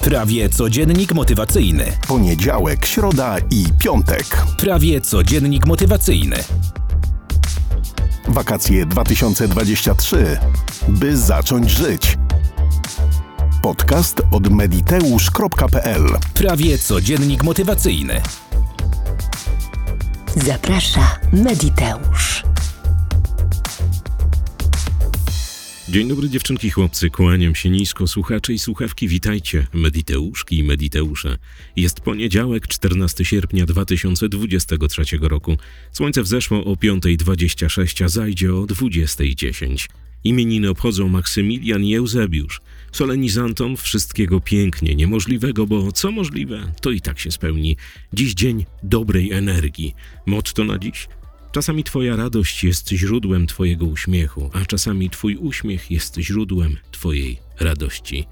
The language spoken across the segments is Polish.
Prawie codziennik motywacyjny. Poniedziałek, środa i piątek. Prawie codziennik motywacyjny. Wakacje 2023. By zacząć żyć. Podcast od mediteusz.pl Prawie codziennik motywacyjny. Zaprasza Mediteusz. Dzień dobry dziewczynki chłopcy, kłaniam się nisko, słuchacze i słuchawki, witajcie, Mediteuszki i Mediteusze. Jest poniedziałek, 14 sierpnia 2023 roku. Słońce wzeszło o 5.26, a zajdzie o 20.10. Imieniny obchodzą Maksymilian i Eusebiusz. Solenizantom wszystkiego pięknie, niemożliwego, bo co możliwe, to i tak się spełni. Dziś dzień dobrej energii. Motto na dziś – Czasami Twoja radość jest źródłem Twojego uśmiechu, a czasami Twój uśmiech jest źródłem Twojej radości.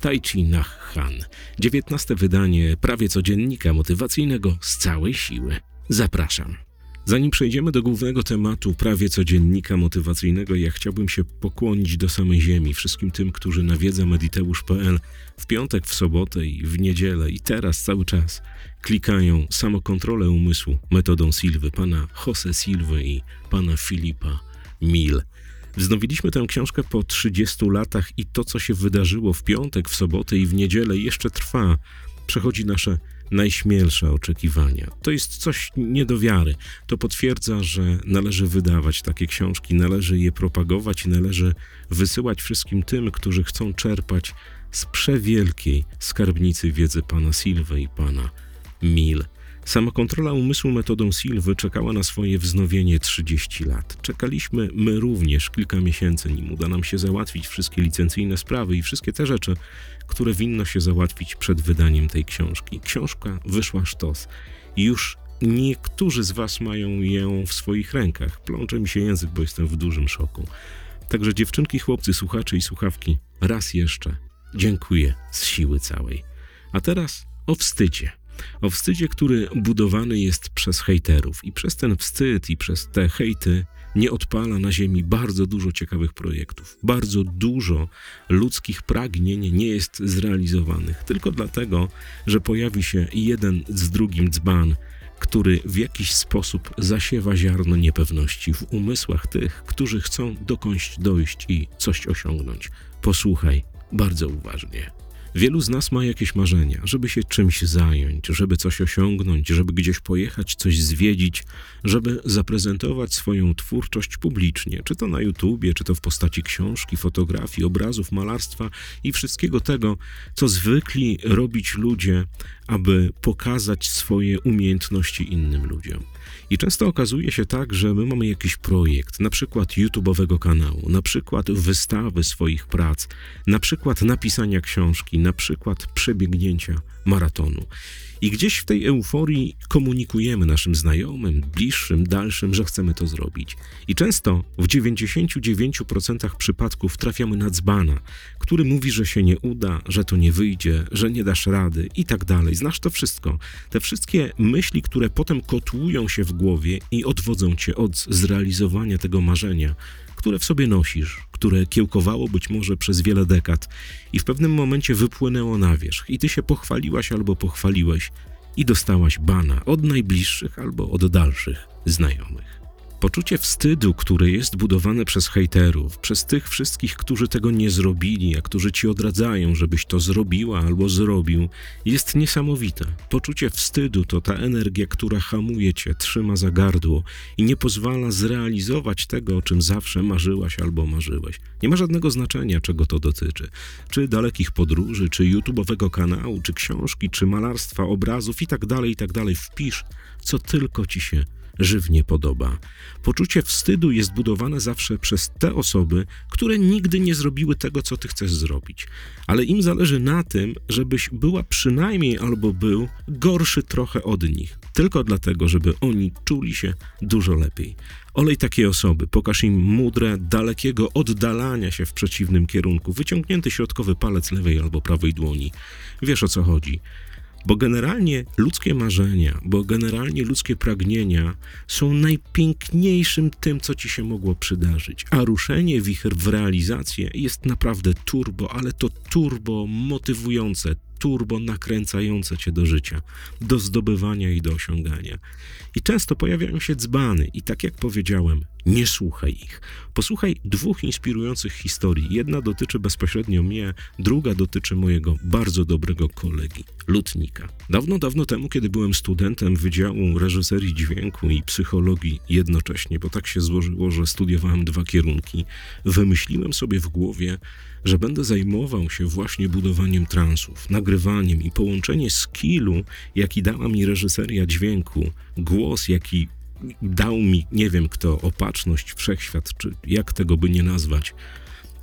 Tai Chi Nach Han, dziewiętnaste wydanie prawie codziennika motywacyjnego z całej siły. Zapraszam. Zanim przejdziemy do głównego tematu prawie codziennika motywacyjnego, ja chciałbym się pokłonić do samej ziemi wszystkim tym, którzy nawiedza mediteusz.pl w piątek, w sobotę i w niedzielę i teraz cały czas klikają samokontrolę umysłu metodą Silwy, pana Jose Silwy i pana Filipa Mil. Wznowiliśmy tę książkę po 30 latach i to, co się wydarzyło w piątek, w sobotę i w niedzielę jeszcze trwa. Przechodzi nasze najśmielsze oczekiwania. To jest coś nie do wiary. To potwierdza, że należy wydawać takie książki, należy je propagować i należy wysyłać wszystkim tym, którzy chcą czerpać z przewielkiej skarbnicy wiedzy pana Silwy i pana Mil. Samokontrola umysłu metodą Silwy czekała na swoje wznowienie 30 lat. Czekaliśmy my również kilka miesięcy, nim uda nam się załatwić wszystkie licencyjne sprawy i wszystkie te rzeczy, które winno się załatwić przed wydaniem tej książki. Książka wyszła sztos już niektórzy z Was mają ją w swoich rękach. Plącze mi się język, bo jestem w dużym szoku. Także dziewczynki, chłopcy, słuchacze i słuchawki, raz jeszcze dziękuję z siły całej. A teraz o wstydzie. O wstydzie, który budowany jest przez hejterów. I przez ten wstyd i przez te hejty nie odpala na Ziemi bardzo dużo ciekawych projektów. Bardzo dużo ludzkich pragnień nie jest zrealizowanych. Tylko dlatego, że pojawi się jeden z drugim dzban, który w jakiś sposób zasiewa ziarno niepewności w umysłach tych, którzy chcą dokądś dojść i coś osiągnąć. Posłuchaj bardzo uważnie. Wielu z nas ma jakieś marzenia, żeby się czymś zająć, żeby coś osiągnąć, żeby gdzieś pojechać, coś zwiedzić, żeby zaprezentować swoją twórczość publicznie, czy to na YouTubie, czy to w postaci książki, fotografii, obrazów, malarstwa i wszystkiego tego, co zwykli robić ludzie, aby pokazać swoje umiejętności innym ludziom. I często okazuje się tak, że my mamy jakiś projekt, na przykład YouTube'owego kanału, na przykład wystawy swoich prac, na przykład napisania książki, na przykład przebiegnięcia maratonu. I gdzieś w tej euforii komunikujemy naszym znajomym, bliższym, dalszym, że chcemy to zrobić. I często w 99% przypadków trafiamy na dzbana, który mówi, że się nie uda, że to nie wyjdzie, że nie dasz rady i tak dalej. Znasz to wszystko. Te wszystkie myśli, które potem kotłują się w głowie i odwodzą cię od zrealizowania tego marzenia, które w sobie nosisz, które kiełkowało być może przez wiele dekad i w pewnym momencie wypłynęło na wierzch i ty się pochwaliłaś albo pochwaliłeś i dostałaś bana od najbliższych albo od dalszych znajomych. Poczucie wstydu, które jest budowane przez hejterów, przez tych wszystkich, którzy tego nie zrobili, a którzy ci odradzają, żebyś to zrobiła albo zrobił, jest niesamowite. Poczucie wstydu to ta energia, która hamuje cię, trzyma za gardło i nie pozwala zrealizować tego, o czym zawsze marzyłaś albo marzyłeś. Nie ma żadnego znaczenia, czego to dotyczy. Czy dalekich podróży, czy YouTube'owego kanału, czy książki, czy malarstwa, obrazów i tak dalej, i tak. Wpisz, co tylko ci się żywnie podoba. Poczucie wstydu jest budowane zawsze przez te osoby, które nigdy nie zrobiły tego, co ty chcesz zrobić. Ale im zależy na tym, żebyś była przynajmniej albo był gorszy trochę od nich. Tylko dlatego, żeby oni czuli się dużo lepiej. Olej takiej osoby, pokaż im mudrę dalekiego oddalania się w przeciwnym kierunku, wyciągnięty środkowy palec lewej albo prawej dłoni. Wiesz o co chodzi. Bo generalnie ludzkie marzenia, bo generalnie ludzkie pragnienia są najpiękniejszym tym, co ci się mogło przydarzyć. A ruszenie wicher w realizację jest naprawdę turbo, ale to turbo motywujące, turbo nakręcające cię do życia, do zdobywania i do osiągania. I często pojawiają się dzbany i tak jak powiedziałem, nie słuchaj ich. Posłuchaj dwóch inspirujących historii. Jedna dotyczy bezpośrednio mnie, druga dotyczy mojego bardzo dobrego kolegi, lutnika. Dawno, dawno temu, kiedy byłem studentem Wydziału Reżyserii Dźwięku i Psychologii jednocześnie, bo tak się złożyło, że studiowałem dwa kierunki, wymyśliłem sobie w głowie, że będę zajmował się właśnie budowaniem transów, nagrywaniem i połączenie skillu, jaki dała mi reżyseria dźwięku, głos, jaki dał mi, nie wiem kto, opatrzność, wszechświat, czy jak tego by nie nazwać,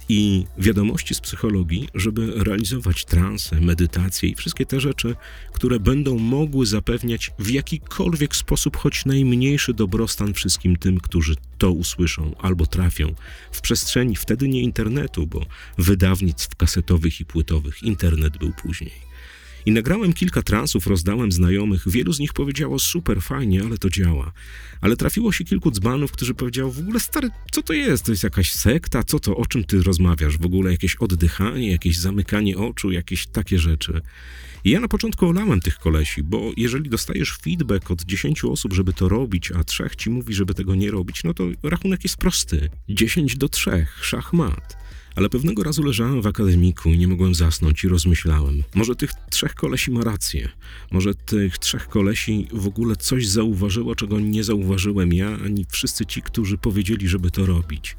i wiadomości z psychologii, żeby realizować transę, medytację i wszystkie te rzeczy, które będą mogły zapewniać w jakikolwiek sposób choć najmniejszy dobrostan wszystkim tym, którzy to usłyszą albo trafią w przestrzeni wtedy nie internetu, bo wydawnictw kasetowych i płytowych internet był później. I nagrałem kilka transów, rozdałem znajomych. Wielu z nich powiedziało super, fajnie, ale to działa. Ale trafiło się kilku dzbanów, którzy powiedziało w ogóle stary, co to jest? To jest jakaś sekta? Co to? O czym ty rozmawiasz? W ogóle jakieś oddychanie, jakieś zamykanie oczu, jakieś takie rzeczy. I ja na początku olałem tych kolesi, bo jeżeli dostajesz feedback od 10 osób, żeby to robić, a trzech ci mówi, żeby tego nie robić, no to rachunek jest prosty. 10 do 3, szachmat. Ale pewnego razu leżałem w akademiku i nie mogłem zasnąć i rozmyślałem. Może tych trzech kolesi ma rację. Może tych trzech kolesi w ogóle coś zauważyło, czego nie zauważyłem ja, ani wszyscy ci, którzy powiedzieli, żeby to robić.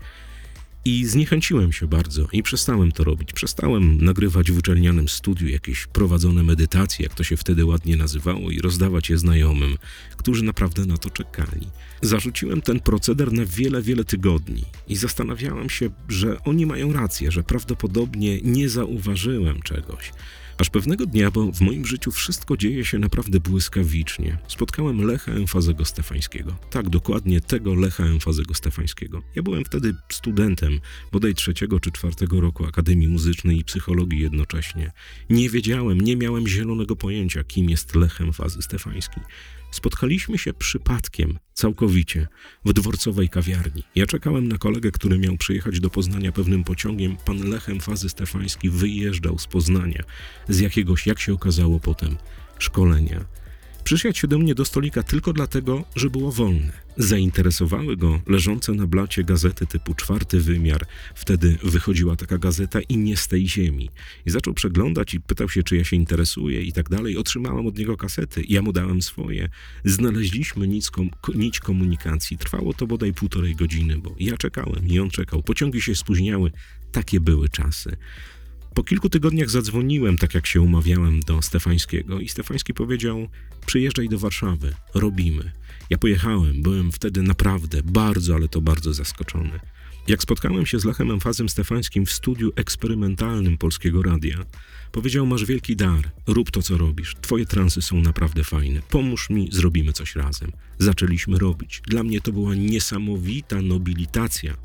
I zniechęciłem się bardzo i przestałem to robić. Przestałem nagrywać w uczelnianym studiu jakieś prowadzone medytacje, jak to się wtedy ładnie nazywało, i rozdawać je znajomym, którzy naprawdę na to czekali. Zarzuciłem ten proceder na wiele, wiele tygodni i zastanawiałem się, że oni mają rację, że prawdopodobnie nie zauważyłem czegoś. Aż pewnego dnia, bo w moim życiu wszystko dzieje się naprawdę błyskawicznie, spotkałem Lecha Emfazego Stefańskiego. Tak, dokładnie tego Lecha Emfazego Stefańskiego. Ja byłem wtedy studentem, bodaj trzeciego czy czwartego roku Akademii Muzycznej i Psychologii jednocześnie. Nie wiedziałem, nie miałem zielonego pojęcia, kim jest Lech Emfazy Stefański. Spotkaliśmy się przypadkiem, całkowicie, w dworcowej kawiarni. Ja czekałem na kolegę, który miał przyjechać do Poznania pewnym pociągiem. Pan Lechem Fazy Stefański wyjeżdżał z Poznania, z jakiegoś, jak się okazało potem, szkolenia. Przyszedł się do mnie do stolika tylko dlatego, że było wolne. Zainteresowały go leżące na blacie gazety typu Czwarty Wymiar. Wtedy wychodziła taka gazeta i nie z tej ziemi. I zaczął przeglądać i pytał się, czy ja się interesuję i tak dalej. Otrzymałem od niego kasety, ja mu dałem swoje. Znaleźliśmy nic, kom nić komunikacji. Trwało to bodaj półtorej godziny, bo ja czekałem i on czekał. Pociągi się spóźniały. Takie były czasy. Po kilku tygodniach zadzwoniłem, tak jak się umawiałem, do Stefańskiego i Stefański powiedział: Przyjeżdżaj do Warszawy, robimy. Ja pojechałem, byłem wtedy naprawdę bardzo, ale to bardzo zaskoczony. Jak spotkałem się z Lechem Emfazem Stefańskim w studiu eksperymentalnym Polskiego Radia, powiedział: Masz wielki dar, rób to, co robisz. Twoje transy są naprawdę fajne. Pomóż mi, zrobimy coś razem. Zaczęliśmy robić. Dla mnie to była niesamowita nobilitacja.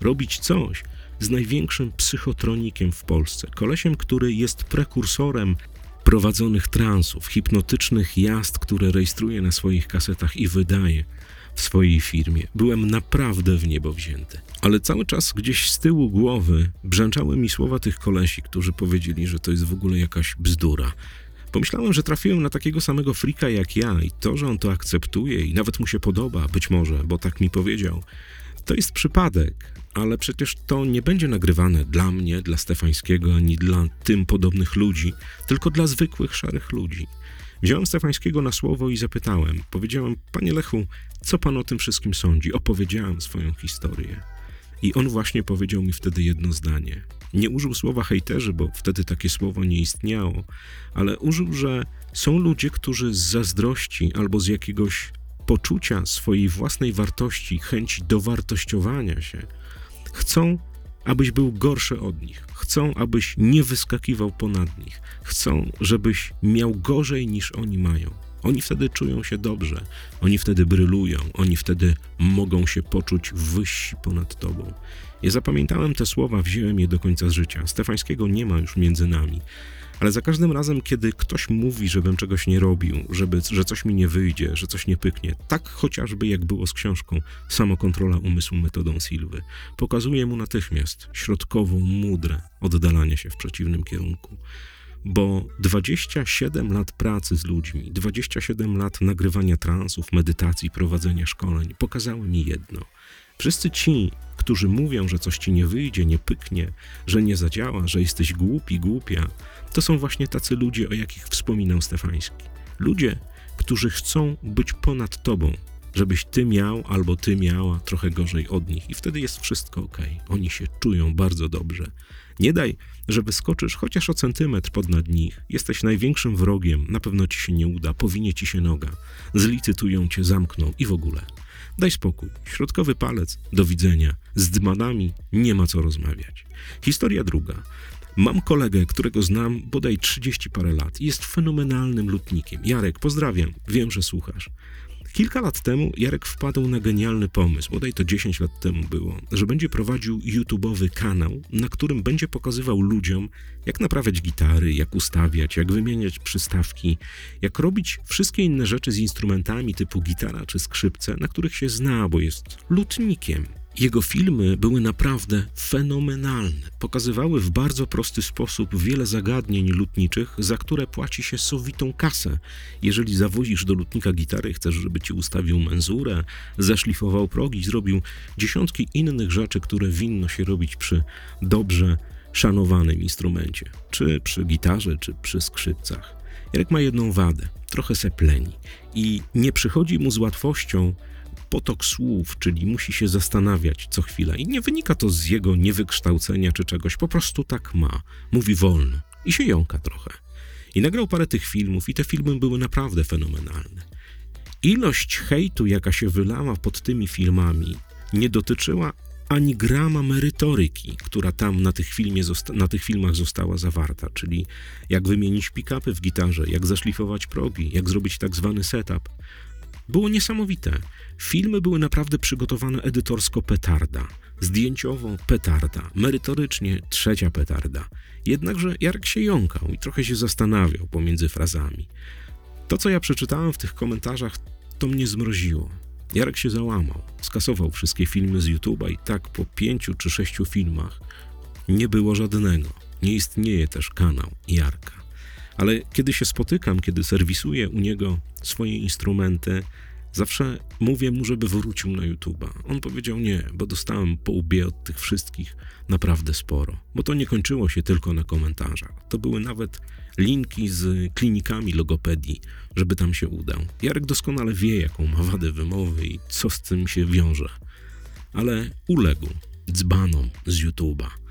Robić coś, z największym psychotronikiem w Polsce. Kolesiem, który jest prekursorem prowadzonych transów, hipnotycznych jazd, które rejestruje na swoich kasetach i wydaje w swojej firmie. Byłem naprawdę w niebo wzięty. Ale cały czas gdzieś z tyłu głowy brzęczały mi słowa tych kolesi, którzy powiedzieli, że to jest w ogóle jakaś bzdura. Pomyślałem, że trafiłem na takiego samego frika jak ja i to, że on to akceptuje i nawet mu się podoba, być może, bo tak mi powiedział, to jest przypadek, ale przecież to nie będzie nagrywane dla mnie, dla Stefańskiego, ani dla tym podobnych ludzi, tylko dla zwykłych, szarych ludzi. Wziąłem Stefańskiego na słowo i zapytałem. Powiedziałem, panie Lechu, co pan o tym wszystkim sądzi? Opowiedziałem swoją historię. I on właśnie powiedział mi wtedy jedno zdanie. Nie użył słowa hejterzy, bo wtedy takie słowo nie istniało, ale użył, że są ludzie, którzy z zazdrości albo z jakiegoś poczucia swojej własnej wartości, chęci dowartościowania się, chcą, abyś był gorszy od nich. Chcą, abyś nie wyskakiwał ponad nich. Chcą, żebyś miał gorzej niż oni mają. Oni wtedy czują się dobrze, oni wtedy brylują, oni wtedy mogą się poczuć wyżsi ponad tobą. Ja zapamiętałem te słowa, wziąłem je do końca życia. Stefańskiego nie ma już między nami. Ale za każdym razem, kiedy ktoś mówi, żebym czegoś nie robił, żeby, że coś mi nie wyjdzie, że coś nie pyknie, tak chociażby jak było z książką Samokontrola umysłu metodą Silwy, pokazuje mu natychmiast środkową mudrę oddalania się w przeciwnym kierunku. Bo 27 lat pracy z ludźmi, 27 lat nagrywania transów, medytacji, prowadzenia szkoleń pokazały mi jedno. Wszyscy ci, którzy mówią, że coś ci nie wyjdzie, nie pyknie, że nie zadziała, że jesteś głupi, głupia, to są właśnie tacy ludzie, o jakich wspominał Stefański. Ludzie, którzy chcą być ponad tobą, żebyś ty miał albo ty miała trochę gorzej od nich i wtedy jest wszystko ok. Oni się czują bardzo dobrze. Nie daj, że wyskoczysz chociaż o centymetr ponad nich. Jesteś największym wrogiem, na pewno ci się nie uda, powinie ci się noga. Zlicytują cię, zamkną i w ogóle. Daj spokój. Środkowy palec. Do widzenia. Z dmanami nie ma co rozmawiać. Historia druga. Mam kolegę, którego znam bodaj 30 parę lat. Jest fenomenalnym lutnikiem. Jarek, pozdrawiam. Wiem, że słuchasz. Kilka lat temu Jarek wpadł na genialny pomysł, bodaj to 10 lat temu było, że będzie prowadził YouTube'owy kanał, na którym będzie pokazywał ludziom, jak naprawiać gitary, jak ustawiać, jak wymieniać przystawki, jak robić wszystkie inne rzeczy z instrumentami typu gitara czy skrzypce, na których się zna, bo jest lutnikiem. Jego filmy były naprawdę fenomenalne. Pokazywały w bardzo prosty sposób wiele zagadnień lutniczych, za które płaci się sowitą kasę. Jeżeli zawozisz do lutnika gitary, chcesz, żeby ci ustawił menzurę, zeszlifował progi, zrobił dziesiątki innych rzeczy, które winno się robić przy dobrze szanowanym instrumencie, czy przy gitarze, czy przy skrzypcach. Jarek ma jedną wadę, trochę sepleni i nie przychodzi mu z łatwością potok słów, czyli musi się zastanawiać co chwilę. I nie wynika to z jego niewykształcenia czy czegoś, po prostu tak ma. Mówi wolno i się jąka trochę. I nagrał parę tych filmów, i te filmy były naprawdę fenomenalne. Ilość hejtu, jaka się wylała pod tymi filmami, nie dotyczyła ani grama merytoryki, która tam na tych, filmie na tych filmach została zawarta, czyli jak wymienić pick-upy w gitarze, jak zaszlifować progi, jak zrobić tak zwany setup. Było niesamowite. Filmy były naprawdę przygotowane edytorsko petarda, zdjęciowo petarda, merytorycznie trzecia petarda. Jednakże Jarek się jąkał i trochę się zastanawiał pomiędzy frazami. To, co ja przeczytałem w tych komentarzach, to mnie zmroziło. Jarek się załamał, skasował wszystkie filmy z YouTube'a i tak po pięciu czy sześciu filmach nie było żadnego. Nie istnieje też kanał Jarka. Ale kiedy się spotykam, kiedy serwisuję u niego swoje instrumenty, zawsze mówię mu, żeby wrócił na YouTube'a. On powiedział nie, bo dostałem po łbie od tych wszystkich naprawdę sporo. Bo to nie kończyło się tylko na komentarzach. To były nawet linki z klinikami logopedii, żeby tam się udał. Jarek doskonale wie, jaką ma wadę wymowy i co z tym się wiąże. Ale uległ dzbanom z YouTube'a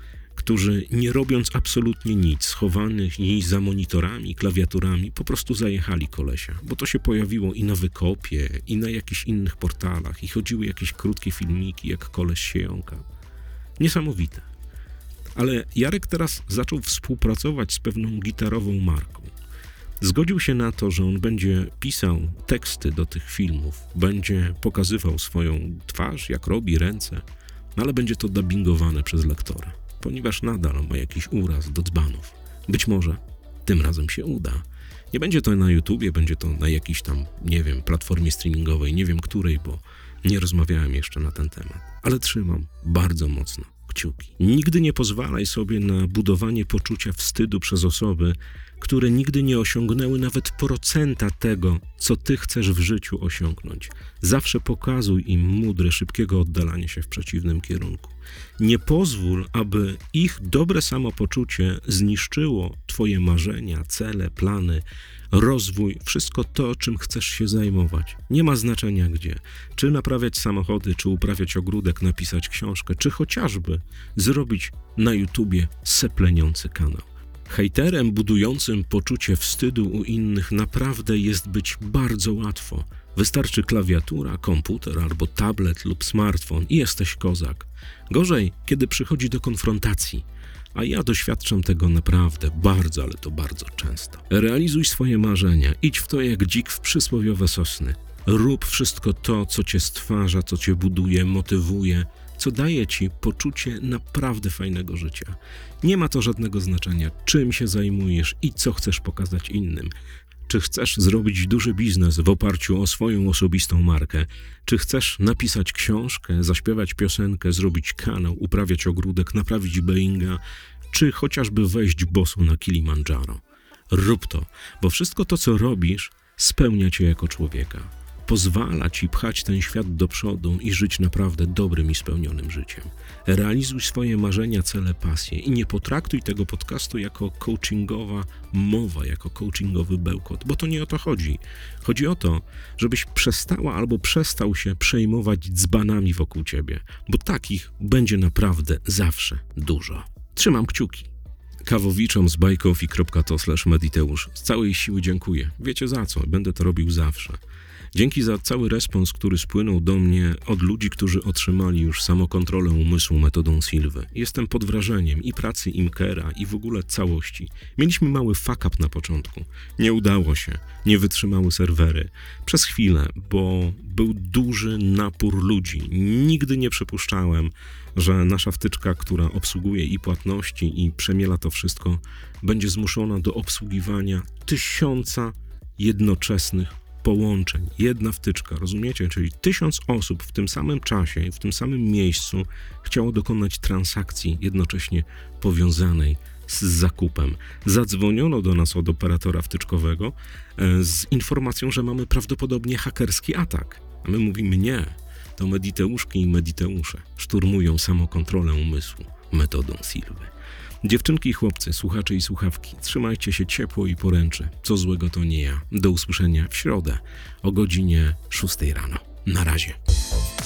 którzy nie robiąc absolutnie nic, schowanych i za monitorami, klawiaturami, po prostu zajechali kolesia, bo to się pojawiło i na wykopie, i na jakichś innych portalach, i chodziły jakieś krótkie filmiki, jak koleś się jąka. Niesamowite. Ale Jarek teraz zaczął współpracować z pewną gitarową marką. Zgodził się na to, że on będzie pisał teksty do tych filmów, będzie pokazywał swoją twarz, jak robi ręce, no ale będzie to dubbingowane przez lektora ponieważ nadal ma jakiś uraz do dzbanów. Być może tym razem się uda. Nie będzie to na YouTubie, będzie to na jakiejś tam, nie wiem, platformie streamingowej, nie wiem której, bo nie rozmawiałem jeszcze na ten temat. Ale trzymam bardzo mocno kciuki. Nigdy nie pozwalaj sobie na budowanie poczucia wstydu przez osoby, które nigdy nie osiągnęły nawet procenta tego, co ty chcesz w życiu osiągnąć. Zawsze pokazuj im mudre, szybkiego oddalania się w przeciwnym kierunku. Nie pozwól, aby ich dobre samopoczucie zniszczyło twoje marzenia, cele, plany, rozwój, wszystko to, czym chcesz się zajmować. Nie ma znaczenia gdzie. Czy naprawiać samochody, czy uprawiać ogródek, napisać książkę, czy chociażby zrobić na YouTubie sepleniący kanał. Hejterem budującym poczucie wstydu u innych naprawdę jest być bardzo łatwo. Wystarczy klawiatura, komputer albo tablet lub smartfon i jesteś kozak. Gorzej, kiedy przychodzi do konfrontacji. A ja doświadczam tego naprawdę bardzo, ale to bardzo często. Realizuj swoje marzenia, idź w to jak dzik w przysłowiowe sosny. Rób wszystko to, co cię stwarza, co cię buduje, motywuje, co daje ci poczucie naprawdę fajnego życia. Nie ma to żadnego znaczenia, czym się zajmujesz i co chcesz pokazać innym. Czy chcesz zrobić duży biznes w oparciu o swoją osobistą markę? Czy chcesz napisać książkę, zaśpiewać piosenkę, zrobić kanał, uprawiać ogródek, naprawić Boeinga, czy chociażby wejść bosu na Kilimandżaro? Rób to, bo wszystko to, co robisz, spełnia cię jako człowieka. Pozwala ci pchać ten świat do przodu i żyć naprawdę dobrym i spełnionym życiem. Realizuj swoje marzenia, cele, pasje i nie potraktuj tego podcastu jako coachingowa mowa, jako coachingowy bełkot, bo to nie o to chodzi. Chodzi o to, żebyś przestała albo przestał się przejmować dzbanami wokół ciebie, bo takich będzie naprawdę zawsze dużo. Trzymam kciuki. Kawowiczom z bajkofi.to mediteusz z całej siły dziękuję. Wiecie za co, będę to robił zawsze. Dzięki za cały respons, który spłynął do mnie od ludzi, którzy otrzymali już samokontrolę umysłu metodą Silwy. Jestem pod wrażeniem i pracy Imkera, i w ogóle całości. Mieliśmy mały fuck up na początku. Nie udało się, nie wytrzymały serwery. Przez chwilę, bo był duży napór ludzi. Nigdy nie przypuszczałem, że nasza wtyczka, która obsługuje i płatności, i przemiela to wszystko, będzie zmuszona do obsługiwania tysiąca jednoczesnych połączeń. Jedna wtyczka, rozumiecie? Czyli tysiąc osób w tym samym czasie i w tym samym miejscu chciało dokonać transakcji jednocześnie powiązanej z zakupem. Zadzwoniono do nas od operatora wtyczkowego e, z informacją, że mamy prawdopodobnie hakerski atak. A my mówimy nie. To mediteuszki i mediteusze szturmują samokontrolę umysłu metodą Silwy. Dziewczynki i chłopcy, słuchacze i słuchawki, trzymajcie się ciepło i poręczy. Co złego to nie ja. Do usłyszenia w środę o godzinie 6 rano. Na razie.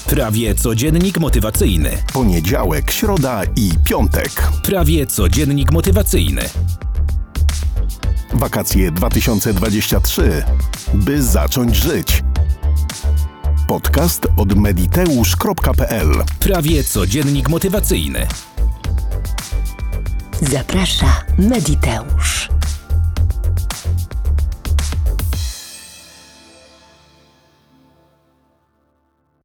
Prawie codziennik motywacyjny. Poniedziałek, środa i piątek. Prawie codziennik motywacyjny. Wakacje 2023. By zacząć żyć. Podcast od mediteusz.pl Prawie codziennik motywacyjny. Zaprasza Mediteusz.